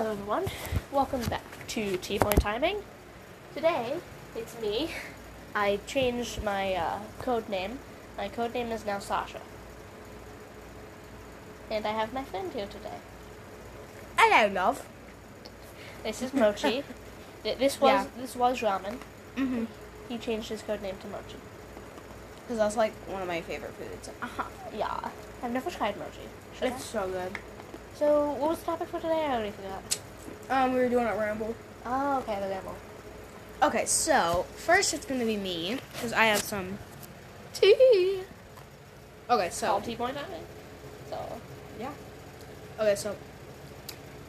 Hello, everyone. Welcome back to T Point Timing. Today, it's me. I changed my uh, code name. My code name is now Sasha. And I have my friend here today. Hello, love. This is Mochi. Th- this was Yeah. this was Ramen. Mm-hmm. He changed his code name to Mochi. Because that's like one of my favorite foods. Uh-huh. Yeah. I've never tried Mochi. Should I? It's so good. So, what was the topic for today? I already forgot. Um, we were doing a ramble. Oh, okay, the demo. Okay, so first it's gonna be me because I have some tea. Okay, Called so T Point Timing. So, yeah. Okay, so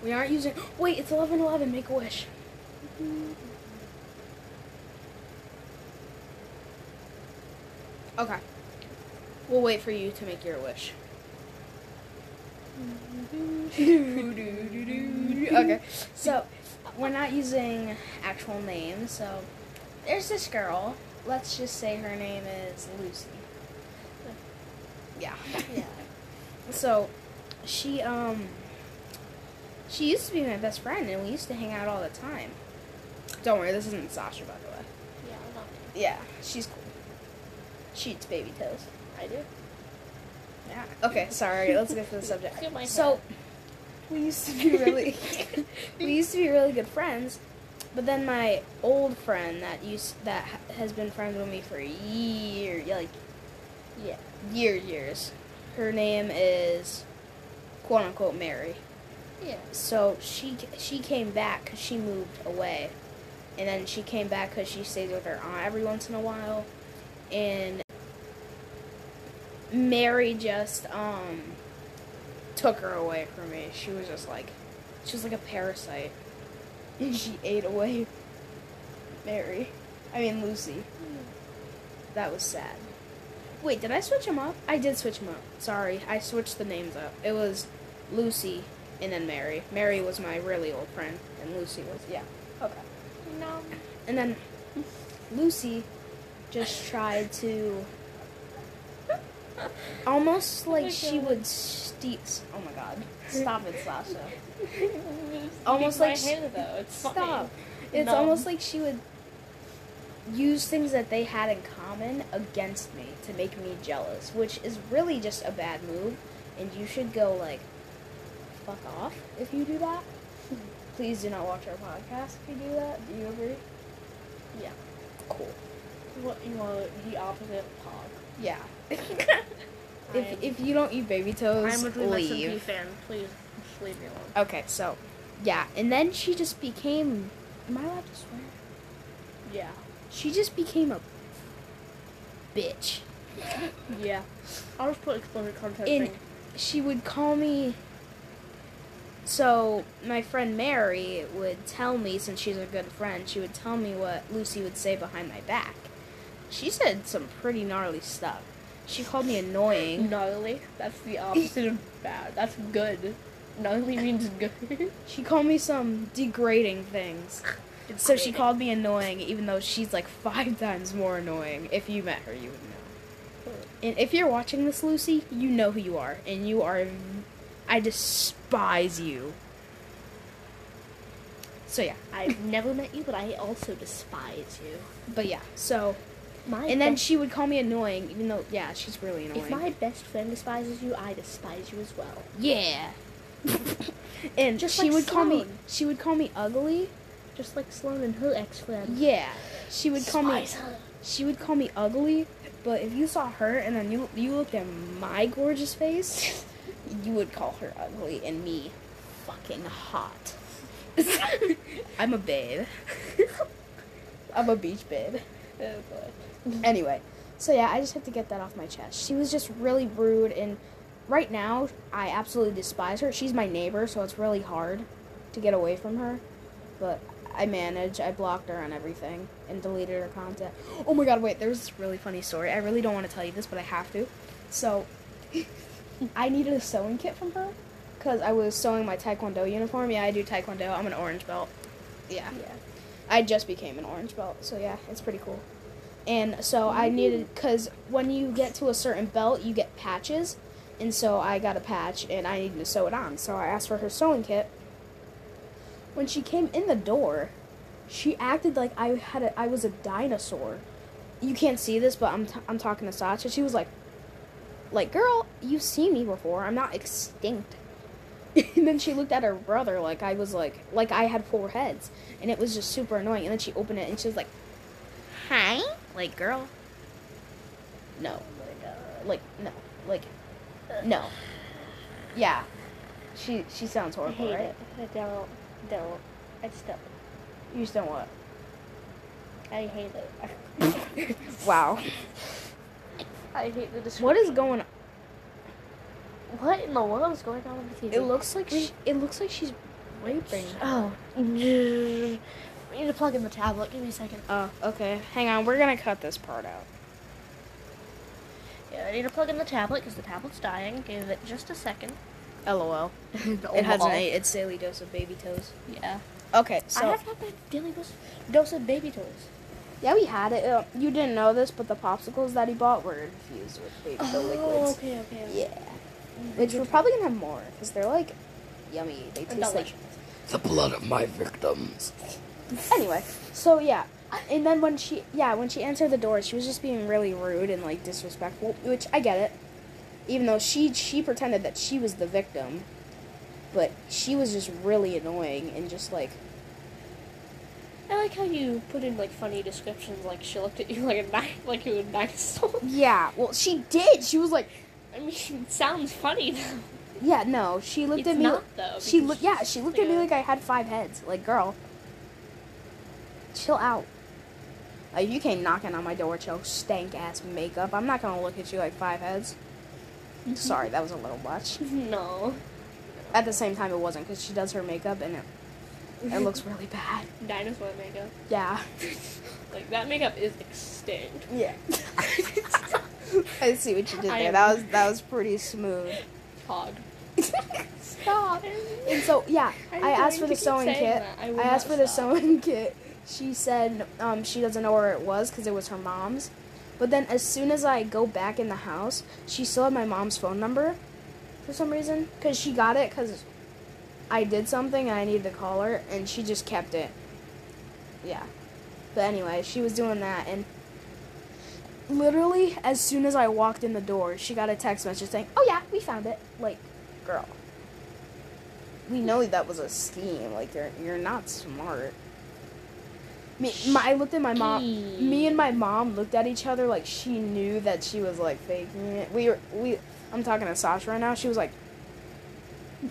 we aren't using. Wait, it's eleven eleven. Make a wish. Okay. We'll wait for you to make your wish. okay, so we're not using actual names. So there's this girl. Let's just say her name is Lucy. Yeah. yeah. So she um she used to be my best friend and we used to hang out all the time. Don't worry, this isn't Sasha by the way. Yeah, I not. Yeah, she's cool. She eats baby toes. I do. Okay, sorry. Let's get to the subject. Look at my So we used to be really we used to be really good friends, but then my old friend that used that has been friends with me for years, like Yeah. years, years. Her name is quote unquote Mary. Yeah. So she she came back because she moved away, and then she came back because she stays with her aunt every once in a while, and Mary just um took her away from me. She was just like she was like a parasite, and she ate away Mary. I mean Lucy. That was sad. Wait, did I switch them up? I did switch them up. Sorry, I switched the names up. It was Lucy and then Mary. Mary was my really old friend, and Lucy was yeah. Okay. No. And then Lucy just tried to almost like she would steep. Oh my god! Stop it, Sasha. Almost like sh- hair though. It's Stop. fine. It's almost like she would use things that they had in common against me to make me jealous, which is really just a bad move. And you should go like fuck off if you do that. Please do not watch our podcast if you do that. Do you agree? Yeah. Cool. What you want the opposite of pog. Yeah. If if you don't eat baby toes, I'm a SMP leave. fan. Please, just leave me alone. Okay, so yeah, and then she just became. Am I allowed to swear? Yeah. She just became a bitch. Yeah. I'll just put explicit content. In thing. she would call me. So my friend Mary would tell me, since she's a good friend, she would tell me what Lucy would say behind my back. She said some pretty gnarly stuff. She called me annoying. Gnarly. That's the opposite of bad. That's good. Gnarly means good. She called me some degrading things. So she called me annoying, even though she's like five times more annoying. If you met her, you would know. And if you're watching this, Lucy, you know who you are, and you are. I despise you. So yeah, I've never met you, but I also despise you. but yeah, so My and then she would call me annoying, even though yeah, she's really annoying. if my best friend despises you, I despise you as well. yeah, and Just she like would call me. She would call me ugly. Just like Sloan and her ex-friend. Yeah, she would call me. Her. she would call me ugly, but if you saw her and then you you looked at my gorgeous face, you would call her ugly and me fucking hot. I'm a babe. I'm a beach babe. Oh boy. Mm-hmm. Anyway, so yeah, I just had to get that off my chest. She was just really rude and right now I absolutely despise her. She's my neighbor, so it's really hard to get away from her. But I managed. I blocked her on everything and deleted her content. Oh my god, wait, there's this really funny story. I really don't want to tell you this, but I have to. So, I needed a sewing kit from her because I was sewing my Taekwondo uniform. Yeah, I do Taekwondo. I'm an orange belt. Yeah. Yeah. I just became an orange belt, so yeah, it's pretty cool. And so I needed, because when you get to a certain belt, you get patches. And so I got a patch and I needed to sew it on. So I asked for her sewing kit. when she came in the door, she acted like I had a, I was a dinosaur. You can't see this, but I'm t- I'm talking to Sasha. She was like, like girl, you've seen me before. I'm not extinct. and then she looked at her brother like I was like like I had four heads, and it was just super annoying. And then she opened it and she was like, "Hi, like girl." No, like no, like no. Yeah, she she sounds horrible, I hate right? it. I don't. Don't. I just don't. You just don't what? I hate it. Wow. I hate the description. What is going on? What in the world is going on with the TV? It looks like she, it looks like she's raping. Oh. We need to plug in the tablet. Give me a second. Oh, okay. Hang on. We're gonna cut this part out. Yeah, I need to plug in the tablet because the tablet's dying. Give it just a second. LOL. It has an eight. It's daily dose of baby toes. Yeah. Okay, so I have had my daily dose, dose of baby toes. yeah, we had it. Uh, you didn't know this, but the popsicles that he bought were infused with baby toe liquids. okay, okay. okay. Yeah, which we're probably gonna have more because they're like yummy. They taste like The blood of my victims. Anyway, so yeah, and then when she yeah when she answered the door, she was just being really rude and like disrespectful, which I get it. Even though she she pretended that she was the victim, but she was just really annoying and just like I like how you put in like funny descriptions, like she looked at you like a knife, like you were a dinosaur. yeah. Well, she did. She was like I mean, it sounds funny though. yeah no. She looked It's at me. not though. she looked yeah. She looked at me like I had five heads. Like girl, chill out. Like you came knocking on my door with your stank ass makeup. I'm not gonna look at you like five heads. Mm-hmm. Sorry, that was a little much. No. At the same time, it wasn't because she does her makeup and it, it looks really bad. Dinosaur makeup. Yeah. Like that makeup is extinct. Yeah. I see what you did there. That was that was pretty smooth. Hog. Stop. And so yeah, I'm I asked for the sewing kit. I I asked for the sewing kit. She said um, she doesn't know where it was because it was her mom's. But then as soon as I go back in the house, she still had my mom's phone number for some reason because she got it because I did something and I needed to call her and she just kept it. Yeah. But anyway, she was doing that and literally as soon as I walked in the door, she got a text message saying, "Oh yeah, we found it." Like, girl. We know that was a scheme. Like you're you're not smart. Me, my, I looked at my mom. Me and my mom looked at each other like she knew that she was like faking it. We were we. I'm talking to Sasha right now. She was like,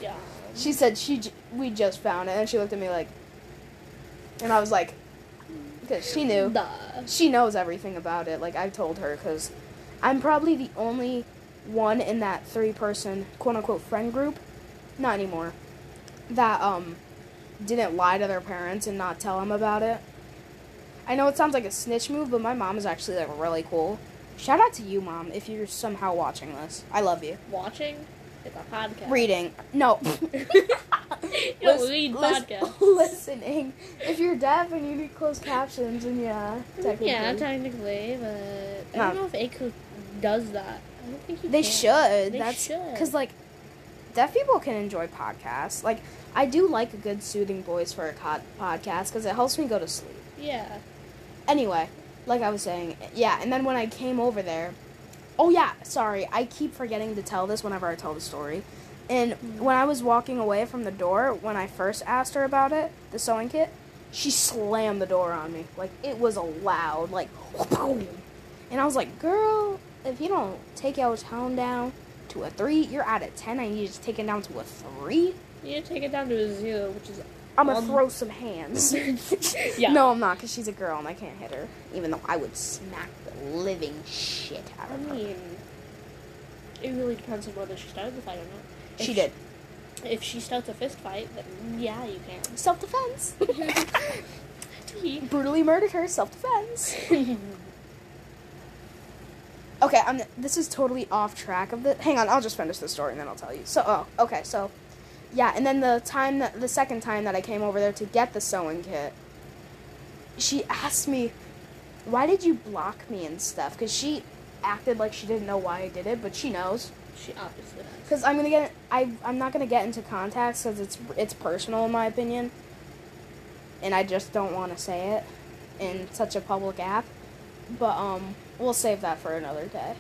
Yeah. she said she j- we just found it, and she looked at me like, and I was like, because she knew. Duh. She knows everything about it. Like I told her, because I'm probably the only one in that three person quote unquote friend group, not anymore, that um didn't lie to their parents and not tell them about it. I know it sounds like a snitch move, but my mom is actually like really cool. Shout out to you, mom, if you're somehow watching this. I love you. Watching? It's a podcast. Reading, no. you don't Lis- read lis- podcasts. listening. If you're deaf and you need closed captions, then yeah, technically. Yeah, technically, but I No. don't know if Acre does that. I don't think he They can. should. They That's should. because like deaf people can enjoy podcasts. Like I do like a good soothing voice for a co- podcast because it helps me go to sleep. Yeah. Anyway, like I was saying, yeah. And then when I came over there, oh yeah, sorry, I keep forgetting to tell this whenever I tell the story. And when I was walking away from the door, when I first asked her about it, the sewing kit, she slammed the door on me. Like it was a loud, like. And I was like, girl, if you don't take your tone down to a three, you're at a ten. I need you to take it down to a three. You need to take it down to a zero, which is. I'm gonna throw some hands. Yeah. No, I'm not, because she's a girl and I can't hit her. Even though I would smack the living shit out I of her. mean, it really depends on whether she started the fight or not. If She did. If she starts a fist fight, then yeah, you can. Self defense. Brutally murdered her. Self defense. Okay, I'm. This is totally off track of the. Hang on, I'll just finish the story and then I'll tell you. So, oh, okay, so, yeah, and then the time that the second time that I came over there to get the sewing kit, she asked me, "Why did you block me and stuff?" Because she acted like she didn't know why I did it, but she knows. she obviously does. Because I'm gonna get. I I'm not gonna get into contacts because it's it's personal in my opinion. and I just don't want to say it in such a public app. But um, we'll save that for another day.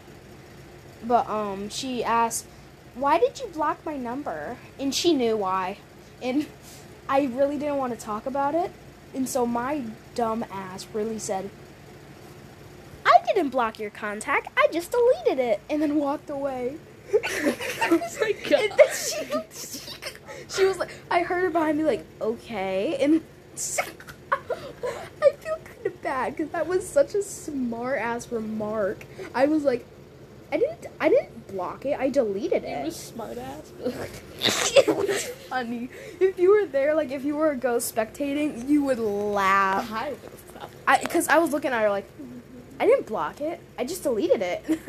But um, she asked, "Why did you block my number?" And she knew why, and I really didn't want to talk about it. And so my dumb ass really said, "I didn't block your contact. I just deleted it," and then walked away. oh my god. Then she, she was like, I heard her behind me, like, okay. And I feel kind of bad because that was such a smart ass remark. I was like, I didn't, I didn't block it. I deleted It was smart ass. it was funny. If you were there, like, if you were a ghost spectating, you would laugh. I, because I was looking at her like, I didn't block it. I just deleted it.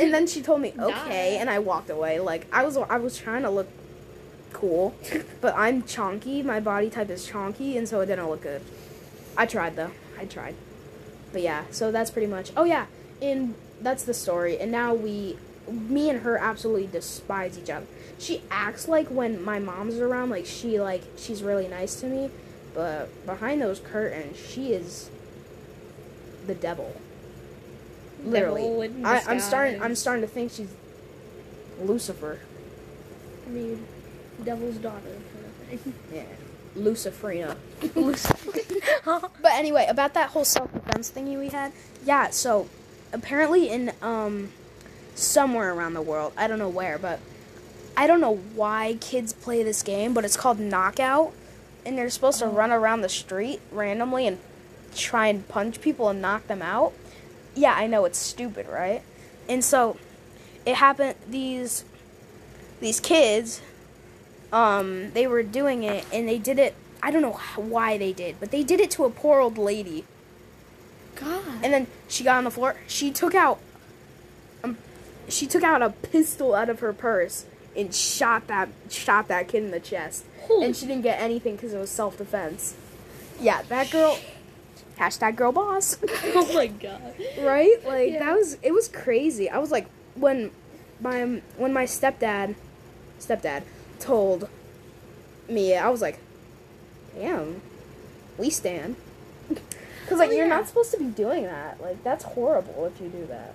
and then she told me okay, and I walked away. Like I was, I was trying to look cool, but I'm chonky. My body type is chonky, and so it didn't look good. I tried though. I tried. But yeah, so that's pretty much. Oh yeah, and that's the story. And now we, me and her, absolutely despise each other. She acts like when my mom's around, like she like she's really nice to me, but behind those curtains, she is the devil. Literally, Devil I, I'm starting. I'm starting to think she's Lucifer. I mean, devil's daughter. Yeah, Luciferina. but anyway, about that whole self defense thingy we had. Yeah, so apparently in um somewhere around the world, I don't know where, but I don't know why kids play this game, but it's called Knockout, and they're supposed to run around the street randomly and try and punch people and knock them out. Yeah, I know it's stupid, right? And so it happened these these kids um they were doing it and they did it I don't know why they did, but they did it to a poor old lady. God. And then she got on the floor. She took out she took out a pistol out of her purse and shot that shot that kid in the chest. Holy and she didn't get anything because it was self defense. Yeah, that girl. Hashtag girl boss. oh my god. right? Like Yeah. that was it was crazy. I was like when my when my stepdad stepdad told me, I was like, damn, we stand. Cause like Oh, you're not supposed to be doing that. Like that's horrible if you do that.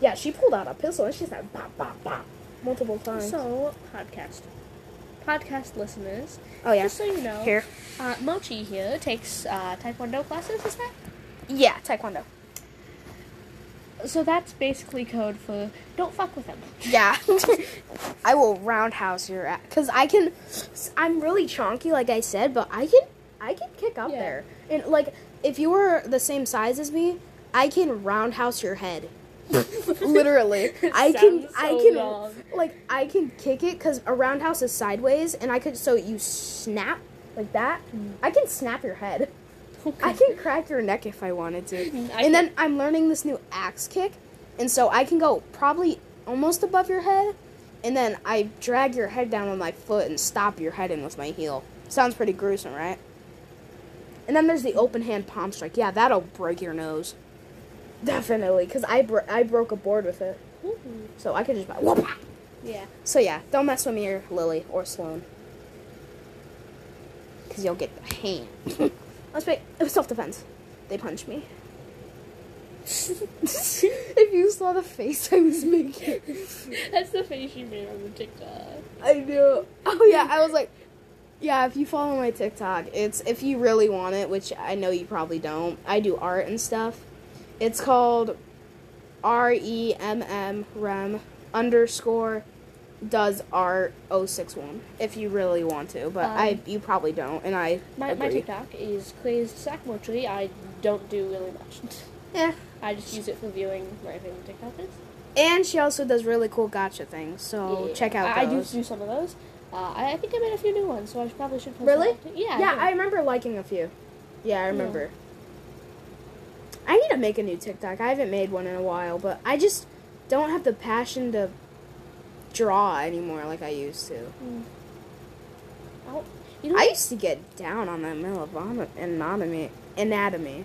Yeah, she pulled out a pistol and she said bop bop bop multiple times. So, podcast. Podcast listeners, oh yeah, just so you know, here. uh, Mochi here takes uh, Taekwondo classes, is that? Yeah, taekwondo. So that's basically code for don't fuck with him. Yeah. I will roundhouse your ass cuz I can I'm really chonky like I said, but I can I can kick up Yeah. there. And like if you were the same size as me, I can roundhouse your head. Literally. I can Sounds I can wrong. like I can kick it cuz a roundhouse is sideways and I could so you snap like that. Mm. I can snap your head. I can crack your neck if I wanted to. I and can- then I'm learning this new axe kick, and so I can go probably almost above your head, and then I drag your head down with my foot and stop your head in with my heel. Sounds pretty gruesome, right? And then there's the open hand palm strike. Yeah, that'll break your nose. Definitely, because I, bro- I broke a board with it. Ooh. So I could just. Whoop. Yeah. So yeah, don't mess with me or Lily or Sloan. Because you'll get the hand. Let's wait. It was self defense. They punched me. if you saw the face I was making, That's the face you made on the TikTok. I knew. Oh yeah, I was like, yeah. If you follow my TikTok, it's if you really want it, which I know you probably don't. I do art and stuff. It's called R E M M Rem underscore does art 061 if you really want to but i Um, you probably don't and i My, my agree. TikTok is crazed sackmochi. I don't do really much. yeah I just use it for viewing my favorite TikTokers. and she also does really cool gacha things so Yeah. check out I, I do do some of those. Uh, I, I think I made a few new ones, so I should, probably should post Really? Yeah. yeah do. i remember liking a few yeah i remember i need to make a new tiktok i haven't made one in a while but i just don't have the passion to draw anymore like i used to hmm. Oh, you know i used to get down on that middle of anatomy anatomy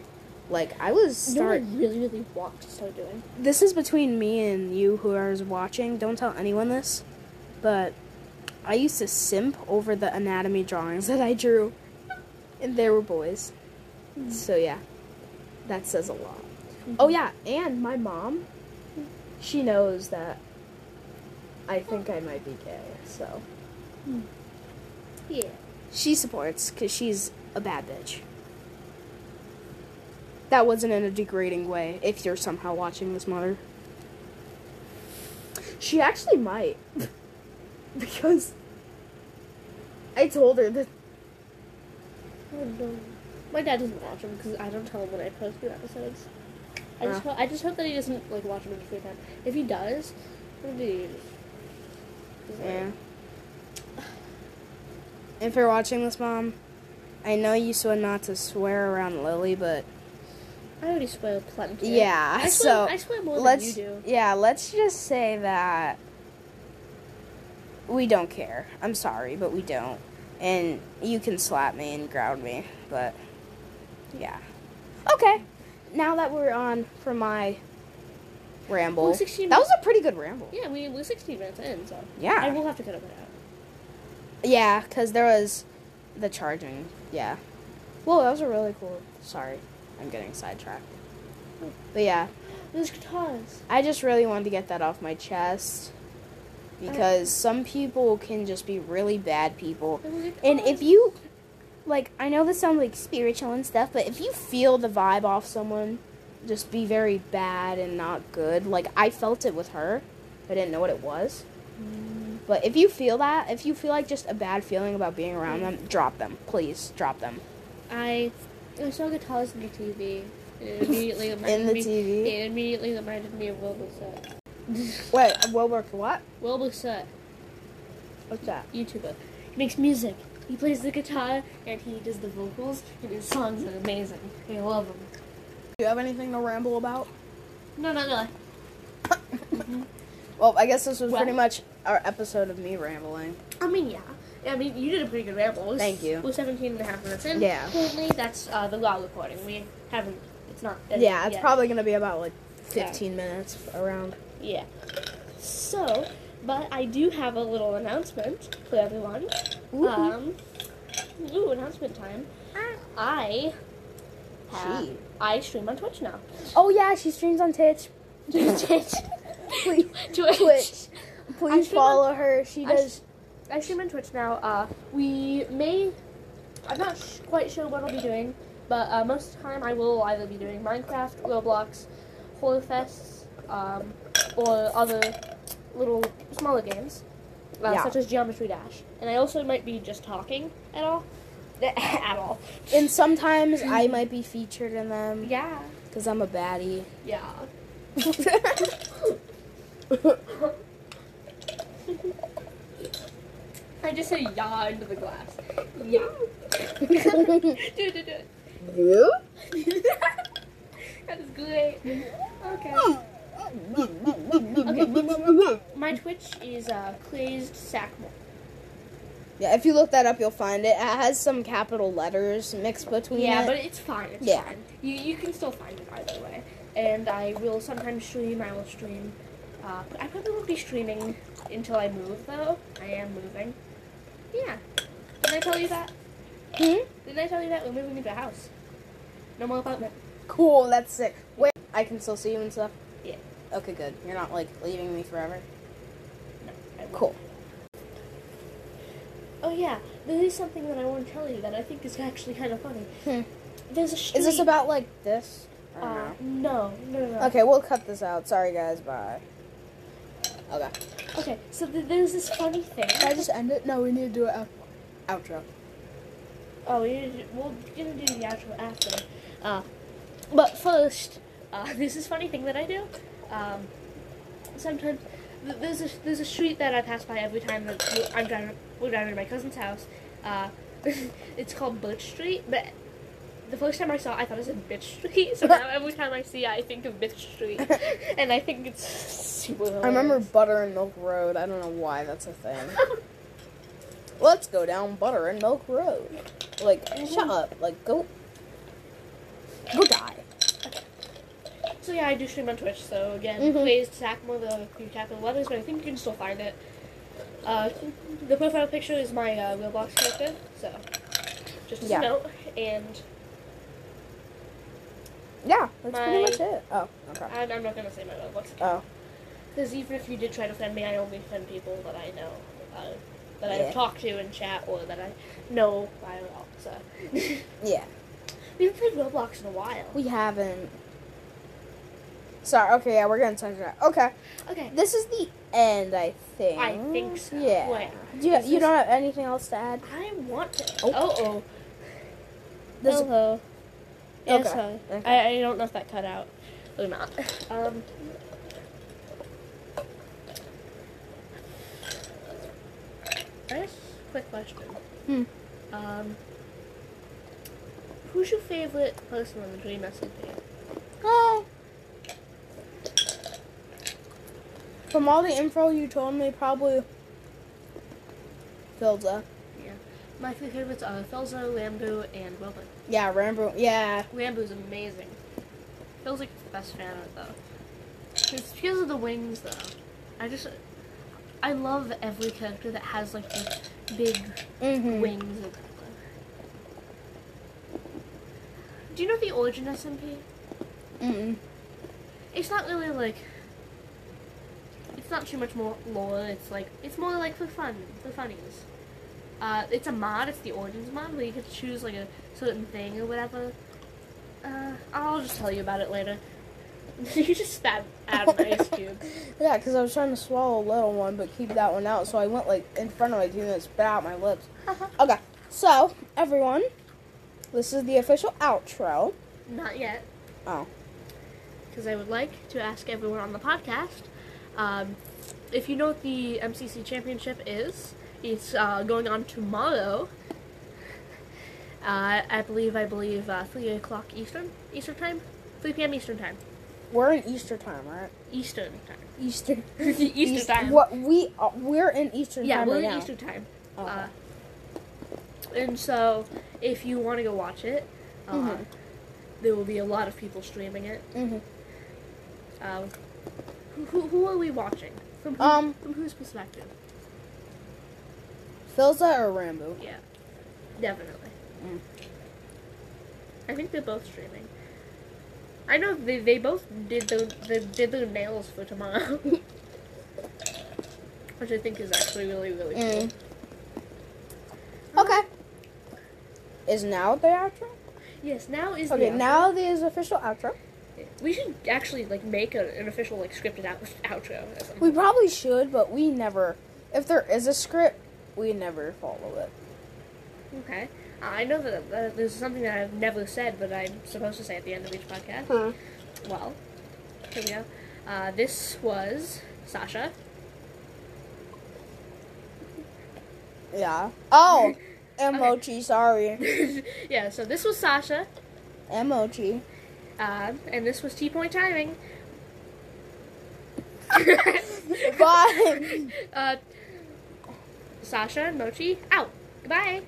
like i was You know what I start really, really want to start doing? this is between me and you who are watching. Don't tell anyone this, but I used to simp over the anatomy drawings that I drew. And they were boys. Hmm. So yeah, that says a lot. Oh mm-hmm. yeah, and my mom, she knows that I think I might be gay. So hmm. Yeah. she supports because she's a bad bitch. That wasn't in a degrading way. If you're somehow watching this, mother, she actually might, because I told her that. My dad doesn't watch them because I don't tell him when I post new episodes. I just, Ah. ho- I just hope that he doesn't like watch them in his free time. If he does, maybe. Yeah. If you're watching this, mom, I know you swore not to swear around Lily, but I already spoiled plenty. yeah. I so swear, I swear more let's than you do. yeah, let's just say that we don't care. I'm sorry, but we don't. And you can slap me and ground me, but yeah. Okay. Now that we're on for my ramble, Well, 16 that was a pretty good ramble. Yeah, we we're 16 minutes in, so Yeah. I will have to cut it out. Yeah, because there was the charging. Yeah. Well, that was a really cool. Sorry, I'm getting sidetracked. But yeah, those guitars. I just really wanted to get that off my chest because uh. some people can just be really bad people. And if you, like, I know this sounds like spiritual and stuff, but if you feel the vibe off someone, just be very bad and not good. Like, I felt it with her. I didn't know what it was. Mm. But if you feel that, if you feel like just a bad feeling about being around mm. them, drop them. Please, drop them. I I saw guitars in the TV. It immediately reminded In the me, TV? It immediately reminded me of Wilbur Soot. Wait, Wilbur what? Wilbur Soot, What's that? YouTuber. He makes music. He plays the guitar and he does the vocals, and his songs are amazing. I love them. Do you have anything to ramble about? No, no, no. Well, I guess this was Well- pretty much our episode of me rambling. I mean, yeah. I mean, you did a pretty good ramble. Thank you. We're 17 and a half minutes in. Yeah. Currently, that's uh, the law recording. We haven't, it's not. Yeah, it's yet. probably gonna be about like 15 minutes around. Yeah. So, but I do have a little announcement for everyone. Ooh. Um, ooh, announcement time. I have, Gee. I stream on Twitch now. Oh yeah, she streams on Twitch. Twitch. Please, Twitch. Twitch. Please follow her. She I does. I stream on Twitch now. Uh, we may. I'm not sh- quite sure what I'll be doing, but uh, most of the time I will either be doing Minecraft, Roblox, Horror Fests, um, or other little smaller games, uh, Yeah. such as Geometry Dash. And I also might be just talking at all. at all. And sometimes I might be featured in them Yeah. because I'm a baddie. Yeah. I just say yeah into the glass. Yeah. do it, do it, do it. that is great. Okay. Mm, mm, mm, My Twitch is uh, Crazed Sackmore. Yeah, if you look that up, you'll find it. It has some capital letters mixed between Yeah, it. but it's fine. It's Yeah. fine. You you can still find it either way. And I will sometimes stream. I will stream. Uh, I probably won't be streaming until I move though. I am moving. Yeah. Didn't I tell you that? Hmm? Didn't I tell you that we're moving into a house? No more apartment. Cool, that's sick. Wait, I can still see you and stuff? Yeah. Okay, good. You're not like leaving me forever. No. I won't. Cool. Oh yeah, there is something that I want to tell you that I think is actually kind of funny. Hmm. There's a street. Is this about like this? Uh, no, no, no, no. Okay, we'll cut this out. Sorry, guys. Bye. Okay. Okay, so th- there's this funny thing. Can I just end it? No, we need to do an outro. Oh, we need to, we're gonna do the outro after. Uh, but first, uh, there's this funny thing that I do. Um, sometimes th- there's a there's a street that I pass by every time that I'm driving. We're driving to my cousin's house. Uh, it's called Butch Street, but the first time I saw, it, I thought it said Bitch Street. So now every time I see it, I think of Bitch Street, and I think it's super. I remember. Butter and Milk Road. I don't know why that's a thing. Let's go down Butter and Milk Road. Like, shut up. Like, go. Go die. Yeah, I do stream on Twitch. So again, Mhm. plays Sackmo the few capital letters, but I think you can still find it. Uh, the profile picture is my uh, Roblox character, so just as Yeah. a note. And Yeah, that's pretty much it. Oh, okay. I'm, I'm not gonna say my Roblox account. Oh, Because even if you did try to friend me, I only friend people that I know, uh, that Yeah. I've talked to in chat, or that I know by well. So yeah. we haven't played Roblox in a while. We haven't. Sorry. Okay. Yeah, we're gonna getting sidetracked. Okay. Okay. This is the end, I think. I think so. Yeah. Do you, you don't have anything else to add? I want to. Oh. Oh. This- Hello. Yes, Okay. Okay. I, I don't know if that cut out or not. Um. I guess quick question. Hmm. Um. Who's your favorite person on the Dream? Oh. From all the info you told me, probably Philza. Yeah. My three favorites are Philza, Ranboo, and Robin. Yeah, Ranboo. Yeah. Ranboo's amazing. Feels like the best fan art though. It's because of the wings though. I just I love every character that has like the big Mm-hmm. wings. Do you know the origin SMP? Mm-mm. It's not really like it's not too much more lore. It's like it's more like for fun, for funnies. Uh, it's a mod. It's the origins mod where you get to choose like a certain thing or whatever. Uh, I'll just tell you about it later. you just spat out an ice cube. Yeah, because I was trying to swallow a little one, but keep that one out. So I went like in front of my teeth and spit out my lips. Okay, so everyone, this is the official outro. Not yet, Oh, because I would like to ask everyone on the podcast um, if you know what the MCC Championship is. It's uh, going on tomorrow. Uh, I believe, I believe, uh, three o'clock Eastern, Eastern time, three p.m. Eastern time, we're in Easter time, right? Eastern time, Easter. Easter time. What we uh, we're in Eastern Yeah, time Yeah, we're right in now. Eastern time. Okay. Uh, and so, if you want to go watch it, uh, Mhm. there will be a lot of people streaming it. hmm Um, who, who, are we watching? From, who, Um, from whose perspective? Philza or Ranboo? Yeah, definitely. Mm. I think they're both streaming. I know they, they both did their they did their nails for tomorrow, which I think is actually really really cool. Mm. Okay. Is now the outro? Yes, now is Okay, the outro. now the is official outro. We should actually like make a, an official like scripted out, outro. We probably should, but we never. If there is a script, we never follow it. Okay. Uh, I know that uh, there's something that I've never said, but I'm supposed to say at the end of each podcast. Well, here we go. Uh, this was Sasha. Yeah. Oh, emoji. Sorry, yeah, so this was Sasha, emoji. Uh, and this was T Point Timing. Bye. uh, Sasha and Mochi out. Goodbye.